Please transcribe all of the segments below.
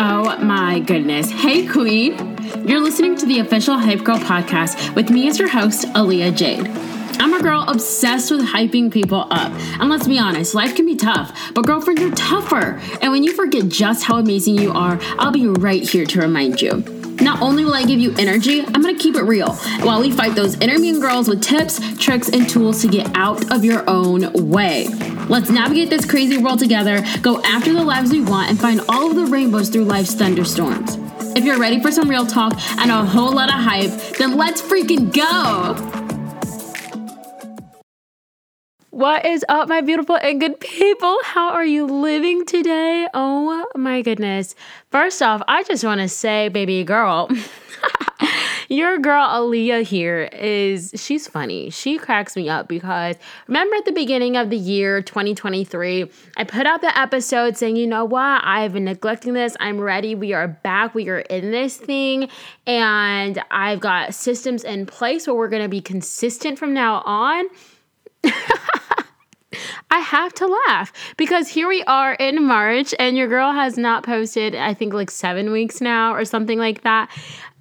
Oh my goodness. Hey, Queen. You're listening to the official Hype Girl podcast with me as your host, Aaliyah Jade. I'm a girl obsessed with hyping people up. And let's be honest, life can be tough, but girlfriend, you're tougher. And when you forget just how amazing you are, I'll be right here to remind you. Not only will I give you energy, I'm gonna keep it real while we fight those inner mean girls with tips, tricks, and tools to get out of your own way. Let's navigate this crazy world together, go after the lives we want, and find all of the rainbows through life's thunderstorms. If you're ready for some real talk and a whole lot of hype, then let's freaking go! What is up, my beautiful and good people? How are you living today? Oh my goodness. First off, I just want to say, baby girl, your girl Aaliyah here is, she's funny. She cracks me up because remember at the beginning of the year 2023, I put out the episode saying, you know what? I've been neglecting this. I'm ready. We are back. We are in this thing. And I've got systems in place where we're to be consistent from now on. I have to laugh because here we are in March and your girl has not posted I think like 7 weeks now or something like that.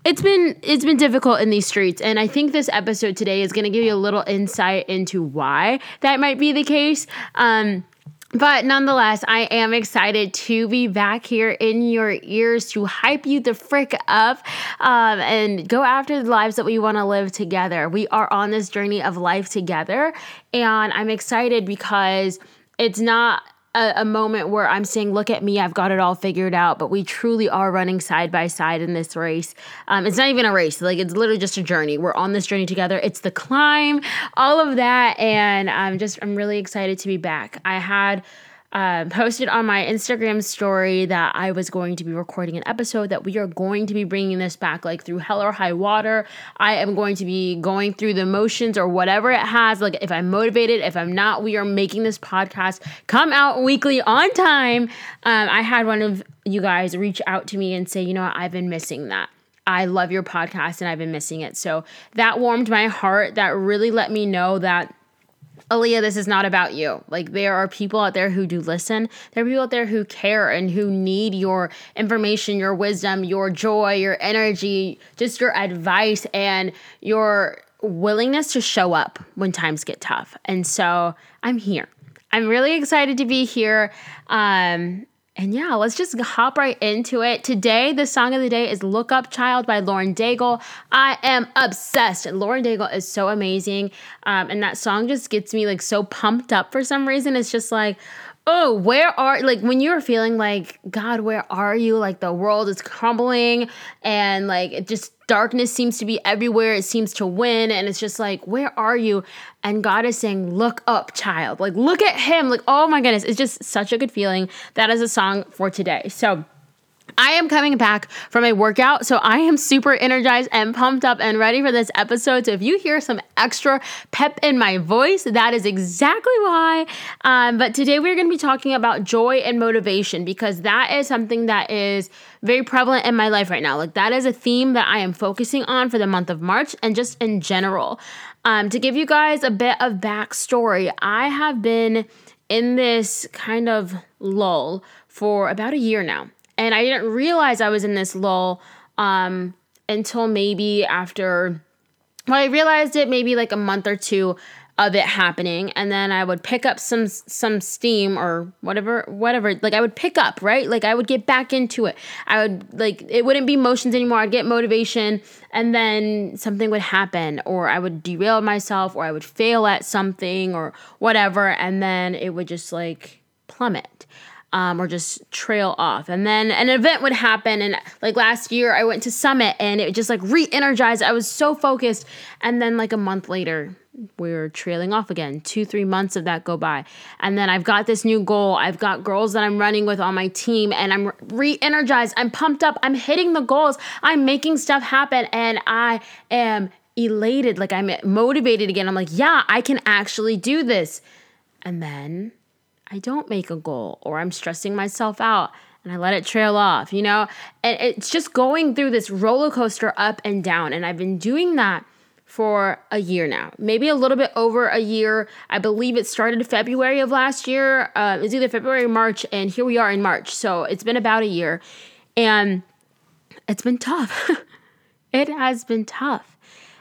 It's been it's been difficult in these streets and I think this episode today is going to give you a little insight into why that might be the case. Um but nonetheless, I am excited to be back here in your ears to hype you the frick up um, and go after the lives that we want to live together. We are on this journey of life together, and I'm excited because it's not a, a, moment where I'm saying, look at me, I've got it all figured out, but we truly are running side by side in this race. Um, it's not even a race, like it's literally just a journey. We're on this journey together. It's the climb, all of that. And I'm just, I'm really excited to be back. I had uh, posted on my Instagram story that I was going to be recording an episode that we are going to be bringing this back like through hell or high water. I am going to be going through the motions or whatever it has. Like if I'm motivated, if I'm not, we are making this podcast come out weekly on time. Um, I had one of you guys reach out to me and say, you know what, I've been missing that. I love your podcast and I've been missing it. So that warmed my heart. That really let me know that Aaliyah, this is not about you. Like, there are people out there who do listen. There are people out there who care and who need your information, your wisdom, your joy, your energy, just your advice, and your willingness to show up when times get tough. And so I'm here. I'm really excited to be here. Um, and yeah, let's just hop right into it. Today, the song of the day is Look Up Child by Lauren Daigle. I am obsessed. Lauren Daigle is so amazing. Um, and that song just gets me like so pumped up for some reason. It's just like, oh, where are like when you're feeling like, God, where are you? Like the world is crumbling and like it just darkness seems to be everywhere. It seems to win. And it's just like, where are you? And God is saying, look up, child. Like, look at him. Like, oh my goodness. It's just such a good feeling. That is a song for today. So I am coming back from a workout, so I am super energized and pumped up and ready for this episode. So if you hear some extra pep in my voice, that is exactly why. Um, but today we're going to be talking about joy and motivation because that is something that is very prevalent in my life right now. Like that is a theme that I am focusing on for the month of March and just in general. Um, to give you guys a bit of backstory, I have been in this kind of lull for about a year now. And I didn't realize I was in this lull um, until maybe after, well, I realized it maybe like a month or two of it happening. And then i would pick up some some steam or whatever whatever like i would pick up right? Like i would get back into it. I would like it wouldn't be motions anymore. I'd get motivation and then something would happen or i would derail myself or i would fail at something or whatever. And then it would just like plummet um, or just trail off. And then an event would happen. And like last year, I went to Summit and it just like re energized. I was so focused. And then like a month later, we're trailing off again. Two, three months of that go by. And then I've got this new goal. I've got girls that I'm running with on my team and I'm re energized. I'm pumped up. I'm hitting the goals. I'm making stuff happen. And I am elated. Like I'm motivated again. I'm like, yeah, I can actually do this. And then I don't make a goal or I'm stressing myself out and I let it trail off, you know? And it's just going through this roller coaster up and down. And I've been doing that for a year now, maybe a little bit over a year. I believe it started February of last year. Uh, it's either February or March, and here we are in March. So it's been about a year, and it's been tough. it has been tough.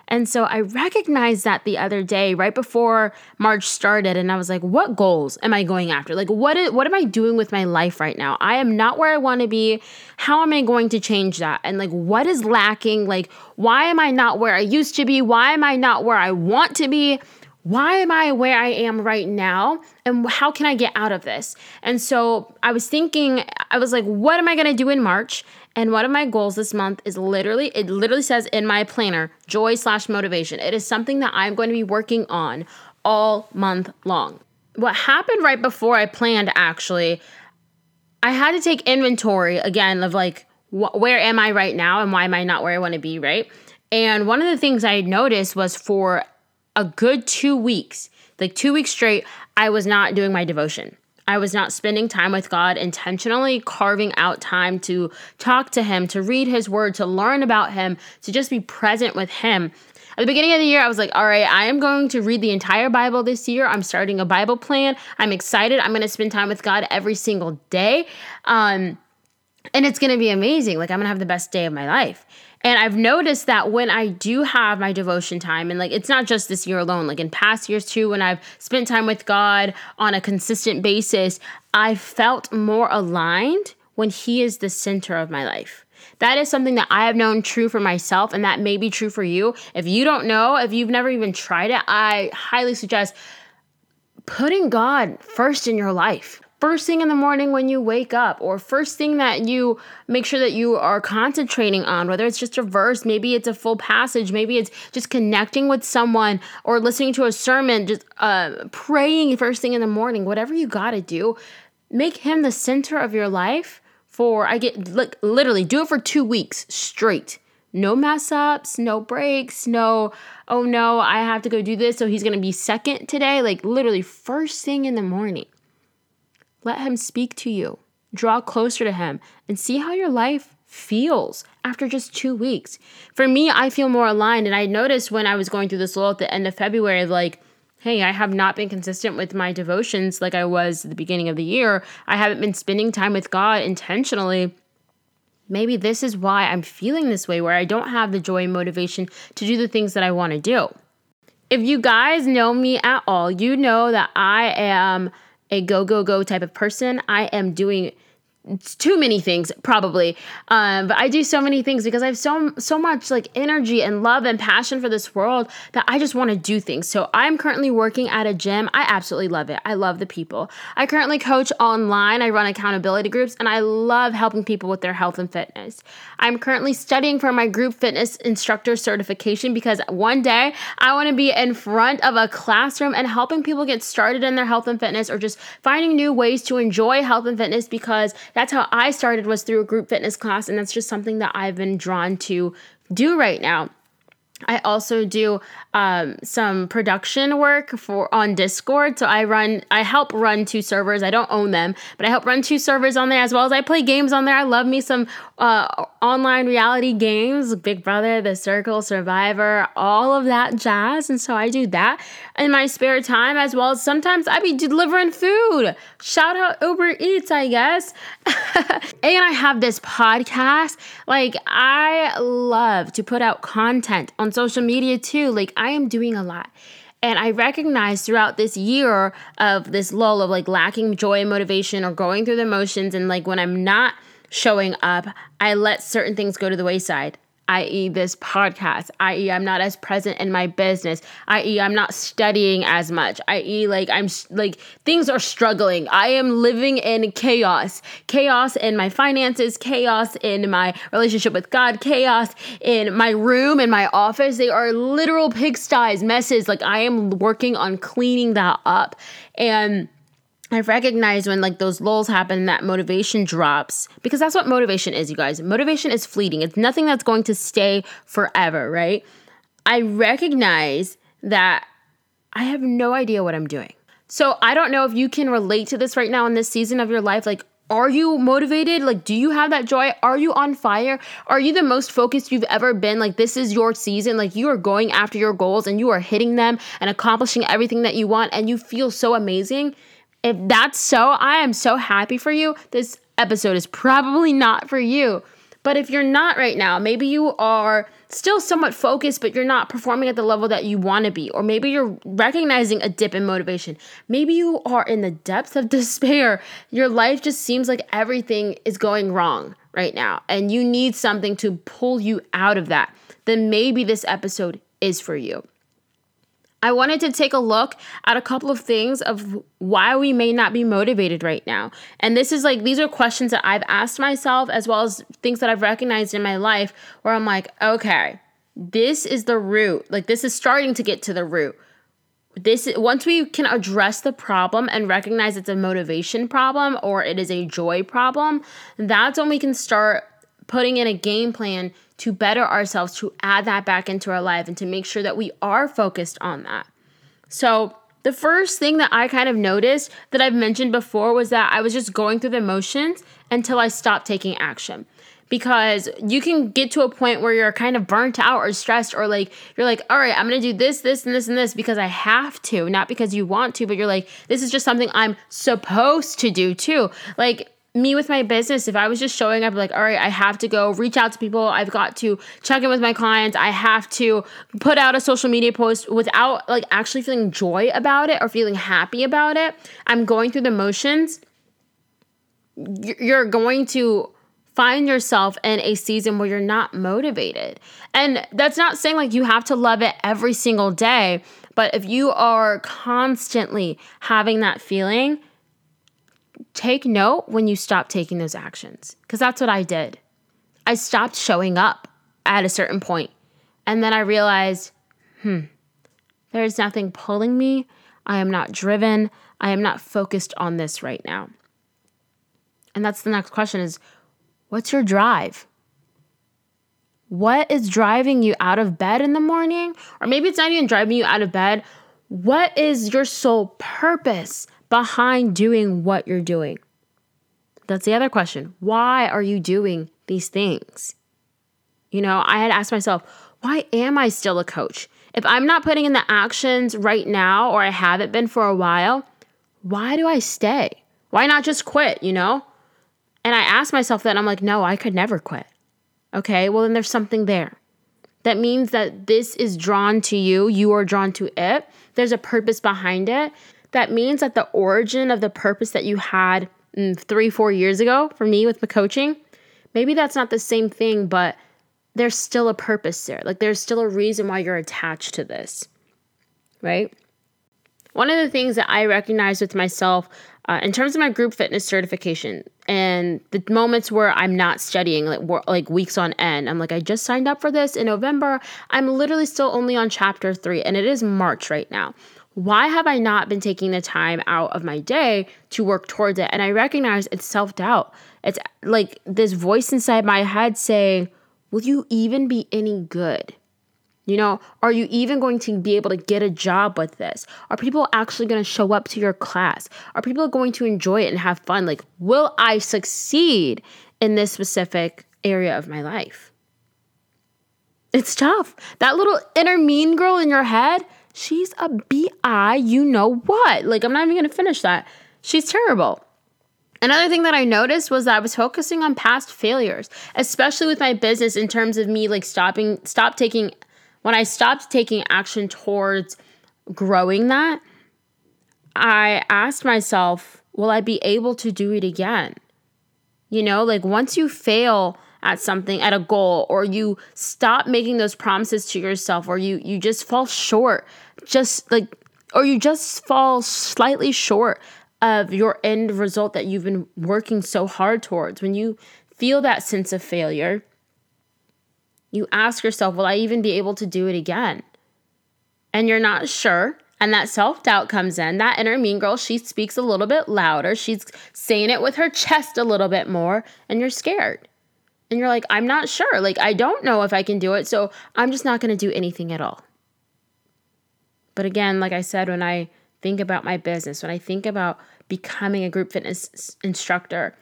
And so I recognized that the other day, right before March started, and I was like, what goals am I going after? Like, what, is, what am I doing with my life right now? I am not where I want to be. How am I going to change that? And like, what is lacking? Like, why am I not where I used to be? Why am I not where I want to be? why am I where I am right now? And how can I get out of this? And so I was thinking, I was like, what am I gonna do in March? And one of my goals this month is literally, it literally says in my planner, joy slash motivation. It is something that I'm going to be working on all month long. What happened right before I planned actually, I had to take inventory again of like, wh- where am I right now and why am I not where I want to be, right? And one of the things I noticed was for a good two weeks, like two weeks straight, I was not doing my devotion. I was not spending time with God, intentionally carving out time to talk to Him, to read His Word, to learn about Him, to just be present with Him. At the beginning of the year, I was like, all right, I am going to read the entire Bible this year. I'm starting a Bible plan. I'm excited. I'm going to spend time with God every single day. Um, and it's going to be amazing. Like, I'm going to have the best day of my life. And I've noticed that when I do have my devotion time, and like it's not just this year alone, like in past years too, when I've spent time with God on a consistent basis, I felt more aligned when He is the center of my life. That is something that I have known true for myself, and that may be true for you. If you don't know, if you've never even tried it, I highly suggest putting God first in your life first thing in the morning when you wake up or first thing that you make sure that you are concentrating on whether it's just a verse maybe it's a full passage maybe it's just connecting with someone or listening to a sermon just uh, praying first thing in the morning whatever you got to do make him the center of your life for i get like literally do it for two weeks straight. No mess ups no breaks no oh no i have to go do this so he's gonna be second today like literally first thing in the morning let Him speak to you. Draw closer to Him and see how your life feels after just two weeks. For me, I feel more aligned. And I noticed when I was going through this lull at the end of February, like, hey, I have not been consistent with my devotions like I was at the beginning of the year. I haven't been spending time with God intentionally. Maybe this is why I'm feeling this way, where I don't have the joy and motivation to do the things that I want to do. If you guys know me at all, you know that I am a go, go, go type of person. I am doing too many things probably. Um, but i do so many things because i have so so much like energy and love and passion for this world that i just want to do things. So i'm currently working at a gym. I absolutely love it. I love the people. I currently coach online. I run accountability groups and i love helping people with their health and fitness. I'm currently studying for my group fitness instructor certification because one day i want to be in front of a classroom and helping people get started in their health and fitness or just finding new ways to enjoy health and fitness because that's how I started was through a group fitness class and that's just something that I've been drawn to do right now. I also do um, some production work for on Discord. So I run, I help run two servers. I don't own them, but I help run two servers on there as well as I play games on there. I love me some uh, online reality games, Big Brother, The Circle, Survivor, all of that jazz. And so I do that in my spare time as well as sometimes I be delivering food. Shout out Uber Eats, I guess. and I have this podcast. Like I love to put out content on social media too. Like I am doing a lot. And I recognize throughout this year of this lull of like lacking joy and motivation or going through the motions, and like when I'm not showing up, I let certain things go to the wayside i.e., this podcast, i.e., I'm not as present in my business, i.e., I'm not studying as much, i.e., like I'm like things are struggling. I am living in chaos, chaos in my finances, chaos in my relationship with God, chaos in my room, in my office. They are literal pigsties, messes. Like I am working on cleaning that up. And I recognize when like those lulls happen that motivation drops because that's what motivation is, you guys. Motivation is fleeting. It's nothing that's going to stay forever, right? I recognize that I have no idea what I'm doing. So I don't know if you can relate to this right now in this season of your life. Like, are you motivated? Like, do you have that joy? Are you on fire? Are you the most focused you've ever been? Like, this is your season. Like, you are going after your goals and you are hitting them and accomplishing everything that you want, and you feel so amazing. If that's so, I am so happy for you. This episode is probably not for you. But if you're not right now, maybe you are still somewhat focused, but you're not performing at the level that you want to be. Or maybe you're recognizing a dip in motivation. Maybe you are in the depths of despair. Your life just seems like everything is going wrong right now, and you need something to pull you out of that. Then maybe this episode is for you. I wanted to take a look at a couple of things of why we may not be motivated right now. And this is like, these are questions that I've asked myself as well as things that I've recognized in my life where I'm like, okay, this is the root. Like, this is starting to get to the root. This once we can address the problem and recognize it's a motivation problem or it is a joy problem, that's when we can start putting in a game plan to better ourselves, to add that back into our life, and to make sure that we are focused on that. So, the first thing that I kind of noticed that I've mentioned before was that I was just going through the motions until I stopped taking action. Because you can get to a point where you're kind of burnt out or stressed, or like you're like, all right, I'm gonna do this, this, and this, and this because I have to, not because you want to, but you're like, this is just something I'm supposed to do too. Like, me with my business, if I was just showing up like, all right, I have to go reach out to people, I've got to check in with my clients, I have to put out a social media post without like actually feeling joy about it or feeling happy about it, I'm going through the motions. You're going to find yourself in a season where you're not motivated. And that's not saying like you have to love it every single day, but if you are constantly having that feeling, take note when you stop taking those actions because that's what I did. I stopped showing up at a certain point, and then I realized, hmm, there's nothing pulling me. I am not driven. I am not focused on this right now. And that's the next question is what's your drive? What is driving you out of bed in the morning? Or maybe it's not even driving you out of bed. What is your sole purpose? Behind doing what you're doing? That's the other question. Why are you doing these things? You know, I had asked myself, why am I still a coach? If I'm not putting in the actions right now or I haven't been for a while, why do I stay? Why not just quit, you know? And I asked myself that, I'm like, no, I could never quit. Okay, well, then there's something there. That means that this is drawn to you, you are drawn to it. There's a purpose behind it that means that the origin of the purpose that you had mm, three, four years ago for me with the coaching, maybe that's not the same thing, but there's still a purpose there. Like there's still a reason why you're attached to this, right? One of the things that I recognize with myself uh, in terms of my group fitness certification and the moments where I'm not studying like like weeks on end, I'm like I just signed up for this in November. I'm literally still only on chapter three, and it is March right now why have I not been taking the time out of my day to work towards it? And I recognize it's self doubt. It's like this voice inside my head saying, Will you even be any good? You know, are you even going to be able to get a job with this? Are people actually going to show up to your class? Are people going to enjoy it and have fun? Like, will I succeed in this specific area of my life? It's tough. That little inner mean girl in your head, she's a bi you know what? Like i'm not even gonna finish that. She's terrible. Another thing that I noticed was that I was focusing on past failures, especially with my business in terms of me like stopping stop taking when I stopped taking action towards growing that, I asked myself, will I be able to do it again? You know, like once you fail at something at a goal or you stop making those promises to yourself or you you just fall short just like, or you just fall slightly short of your end result that you've been working so hard towards, when you feel that sense of failure, you ask yourself, Will I even be able to do it again? And you're not sure. And that self doubt comes in. That inner mean girl, she speaks a little bit louder. She's saying it with her chest a little bit more, and you're scared. And you're like, I'm not sure. Like, I don't know if I can do it. So I'm just not going to do anything at all. But again, like I said, when I think about my business, when I think about becoming a group fitness instructor,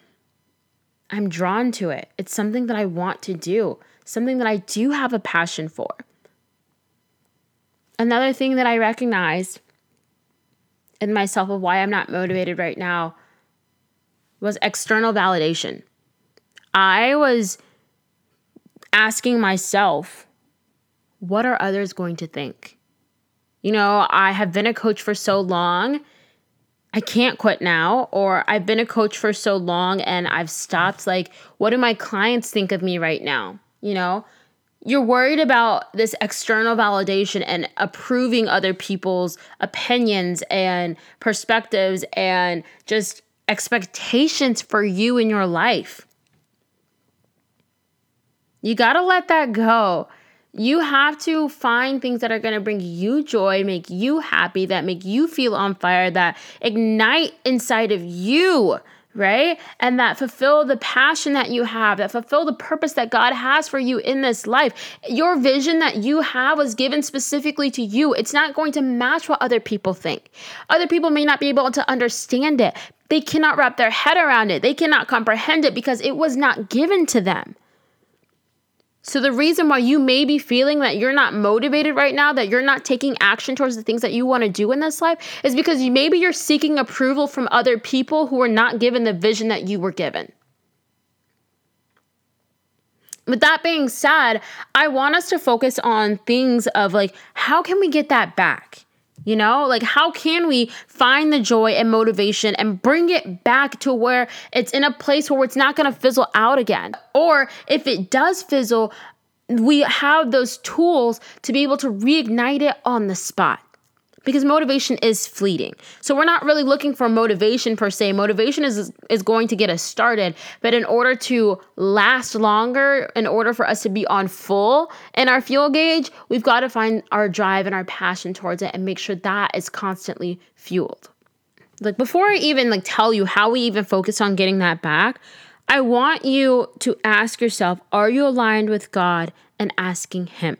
I'm drawn to it. It's something that I want to do, something that I do have a passion for. Another thing that I recognized in myself of why I'm not motivated right now was external validation. I was asking myself, what are others going to think? You know, I have been a coach for so long. I can't quit now, or I've been a coach for so long and I've stopped. Like, what do my clients think of me right now? You know, you're worried about this external validation and approving other people's opinions and perspectives and just expectations for you in your life. You got to let that go. You have to find things that are going to bring you joy, make you happy, that make you feel on fire, that ignite inside of you right? And that fulfill the passion that you have, that fulfill the purpose that God has for you in this life. Your vision that you have was given specifically to you. It's not going to match what other people think. Other people may not be able to understand it. They cannot wrap their head around it. They cannot comprehend it because it was not given to them. So, the reason why you may be feeling that you're not motivated right now, that you're not taking action towards the things that you want to do in this life, is because you, maybe you're seeking approval from other people who are not given the vision that you were given. With that being said, I want us to focus on things of like, how can we get that back? You know, like how can we find the joy and motivation and bring it back to where it's in a place where it's not going to fizzle out again? Or if it does fizzle, we have those tools to be able to reignite it on the spot because motivation is fleeting. So we're not really looking for motivation per se. Motivation is is going to get us started, but in order to last longer, in order for us to be on full in our fuel gauge, we've got to find our drive and our passion towards it and make sure that is constantly fueled. Like before I even like tell you how we even focus on getting that back, I want you to ask yourself, are you aligned with God and asking him?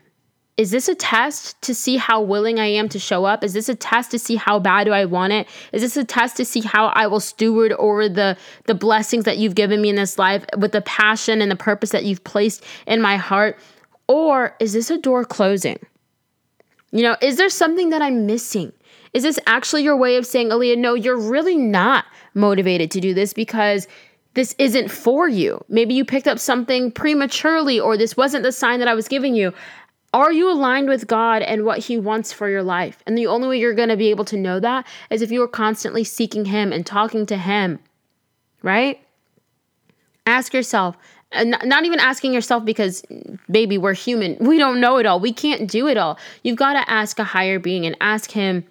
Is this a test to see how willing I am to show up? Is this a test to see how bad do I want it? Is this a test to see how I will steward over the the blessings that you've given me in this life with the passion and the purpose that you've placed in my heart? Or is this a door closing? You know, is there something that I'm missing? Is this actually your way of saying, Aaliyah, no, you're really not motivated to do this because this isn't for you. Maybe you picked up something prematurely, or this wasn't the sign that I was giving you. Are you aligned with God and what He wants for your life? And the only way you're going to be able to know that is if you are constantly seeking Him and talking to Him, right? Ask yourself, not even asking yourself because, baby, we're human. We don't know it all. We can't do it all. You've got to ask a higher being and ask Him,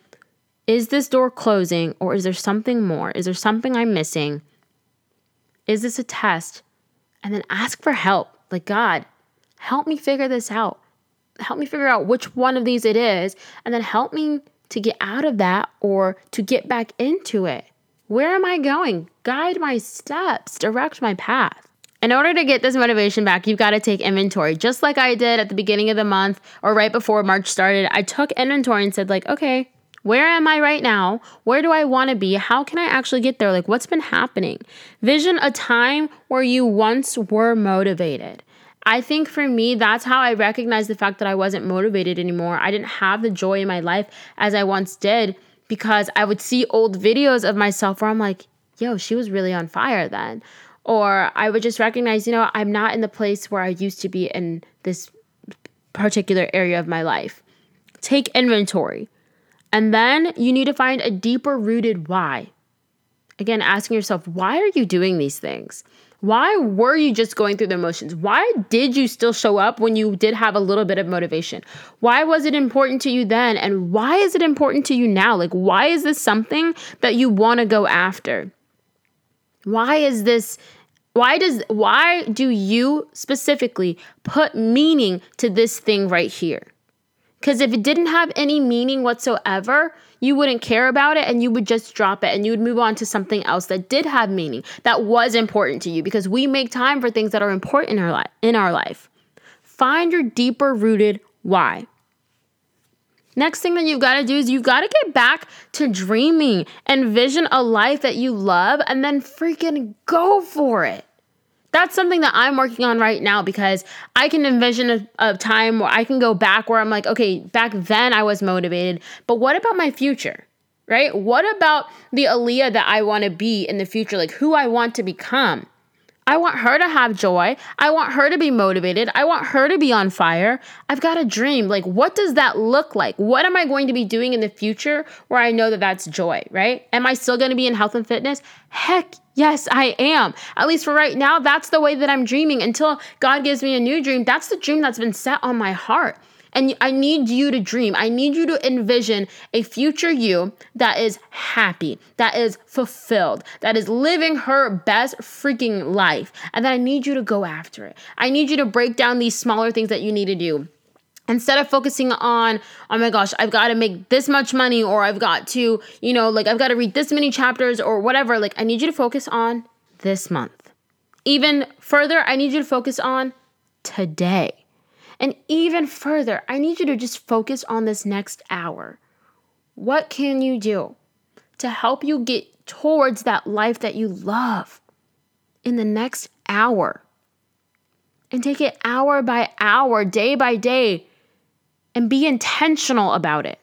is this door closing or is there something more? Is there something I'm missing? Is this a test? And then ask for help. Like, God, help me figure this out help me figure out which one of these it is, and then help me to get out of that or to get back into it. Where am I going? Guide my steps, direct my path. In order to get this motivation back, you've got to take inventory. Just like I did at the beginning of the month or right before March started, I took inventory and said, like, okay, where am I right now? Where do I want to be? How can I actually get there? Like, what's been happening? Vision a time where you once were motivated. I think for me, that's how I recognized the fact that I wasn't motivated anymore. I didn't have the joy in my life as I once did because I would see old videos of myself where I'm like, yo, she was really on fire then. Or I would just recognize, you know, I'm not in the place where I used to be in this particular area of my life. Take inventory. And then you need to find a deeper rooted why. Again, asking yourself, why are you doing these things? Why were you just going through the motions? Why did you still show up when you did have a little bit of motivation? Why was it important to you then? And why is it important to you now? Like, why is this something that you want to go after? Why is this? Why does why do you specifically put meaning to this thing right here? Because if it didn't have any meaning whatsoever, you wouldn't care about it and you would just drop it and you would move on to something else that did have meaning, that was important to you because we make time for things that are important in our life in our life. Find your deeper rooted why. Next thing that you've got to do is you've got to get back to dreaming, envision a life that you love, and then freaking go for it. That's something that I'm working on right now because I can envision a, a time where I can go back where I'm like, okay, back then I was motivated, but what about my future? Right? What about the Aaliyah that I want to be in the future? Like who I want to become? I want her to have joy. I want her to be motivated. I want her to be on fire. I've got a dream. Like, what does that look like? What am I going to be doing in the future where I know that that's joy, right? Am I still going to be in health and fitness? Heck yes, I am. At least for right now, that's the way that I'm dreaming until God gives me a new dream. That's the dream that's been set on my heart. And I need you to dream. I need you to envision a future you that is happy, that is fulfilled, that is living her best freaking life. And then I need you to go after it. I need you to break down these smaller things that you need to do instead of focusing on oh my gosh i've got to make this much money or i've got to you know like i've got to read this many chapters or whatever like i need you to focus on this month even further i need you to focus on today and even further, I need you to just focus on this next hour. What can you do to help you get towards that life that you love in the next hour? And take it hour by hour, day by day, and be intentional about it.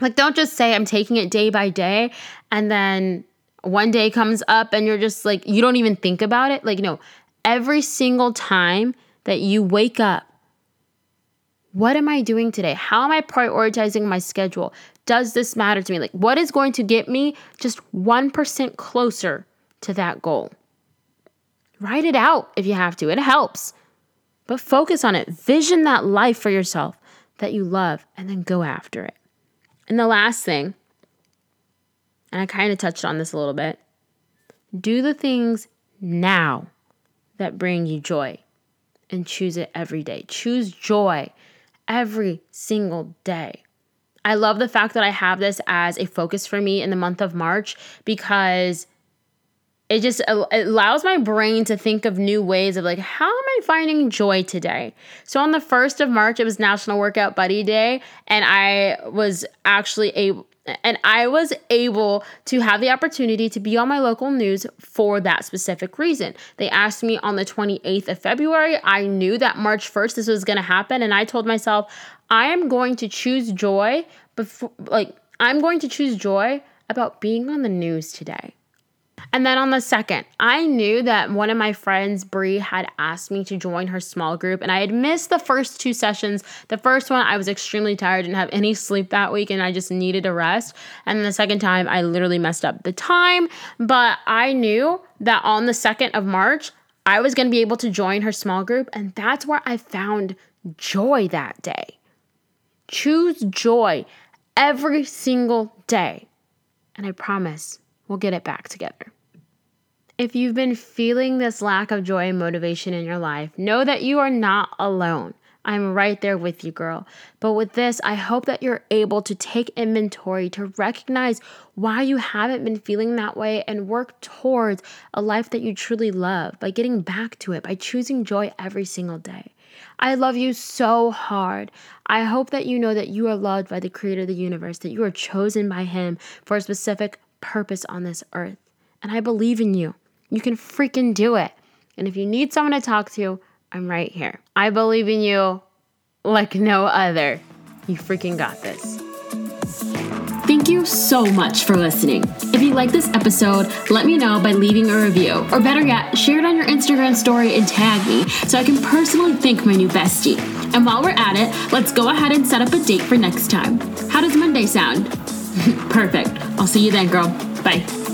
Like, don't just say, I'm taking it day by day, and then one day comes up and you're just like, you don't even think about it. Like, no, every single time that you wake up, what am I doing today? How am I prioritizing my schedule? Does this matter to me? Like, what is going to get me just 1% closer to that goal? Write it out if you have to, it helps. But focus on it. Vision that life for yourself that you love and then go after it. And the last thing, and I kind of touched on this a little bit do the things now that bring you joy and choose it every day. Choose joy every single day. I love the fact that I have this as a focus for me in the month of March because it just it allows my brain to think of new ways of like how am i finding joy today so on the 1st of march it was national workout buddy day and i was actually able and I was able to have the opportunity to be on my local news for that specific reason. They asked me on the 28th of February. I knew that March 1st this was going to happen. And I told myself, I am going to choose joy before, like, I'm going to choose joy about being on the news today. And then on the second, I knew that one of my friends, Bree, had asked me to join her small group, and I had missed the first two sessions. The first one, I was extremely tired, didn't have any sleep that week, and I just needed a rest. And the second time, I literally messed up the time, but I knew that on the 2nd of March, I was going to be able to join her small group, and that's where I found joy that day. Choose joy every single day, and I promise we'll get it back together. If you've been feeling this lack of joy and motivation in your life, know that you are not alone. I'm right there with you, girl. But with this, I hope that you're able to take inventory to recognize why you haven't been feeling that way and work towards a life that you truly love by getting back to it, by choosing joy every single day. I love you so hard. I hope that you know that you are loved by the creator of the universe, that you are chosen by him for a specific purpose on this earth. And I believe in you. You can freaking do it. And if you need someone to talk to, I'm right here. I believe in you like no other. You freaking got this. Thank you so much for listening. If you like this episode, let me know by leaving a review, or better yet, share it on your Instagram story and tag me so I can personally thank my new bestie. And while we're at it, let's go ahead and set up a date for next time. How does Monday sound? Perfect. I'll see you then, girl. Bye.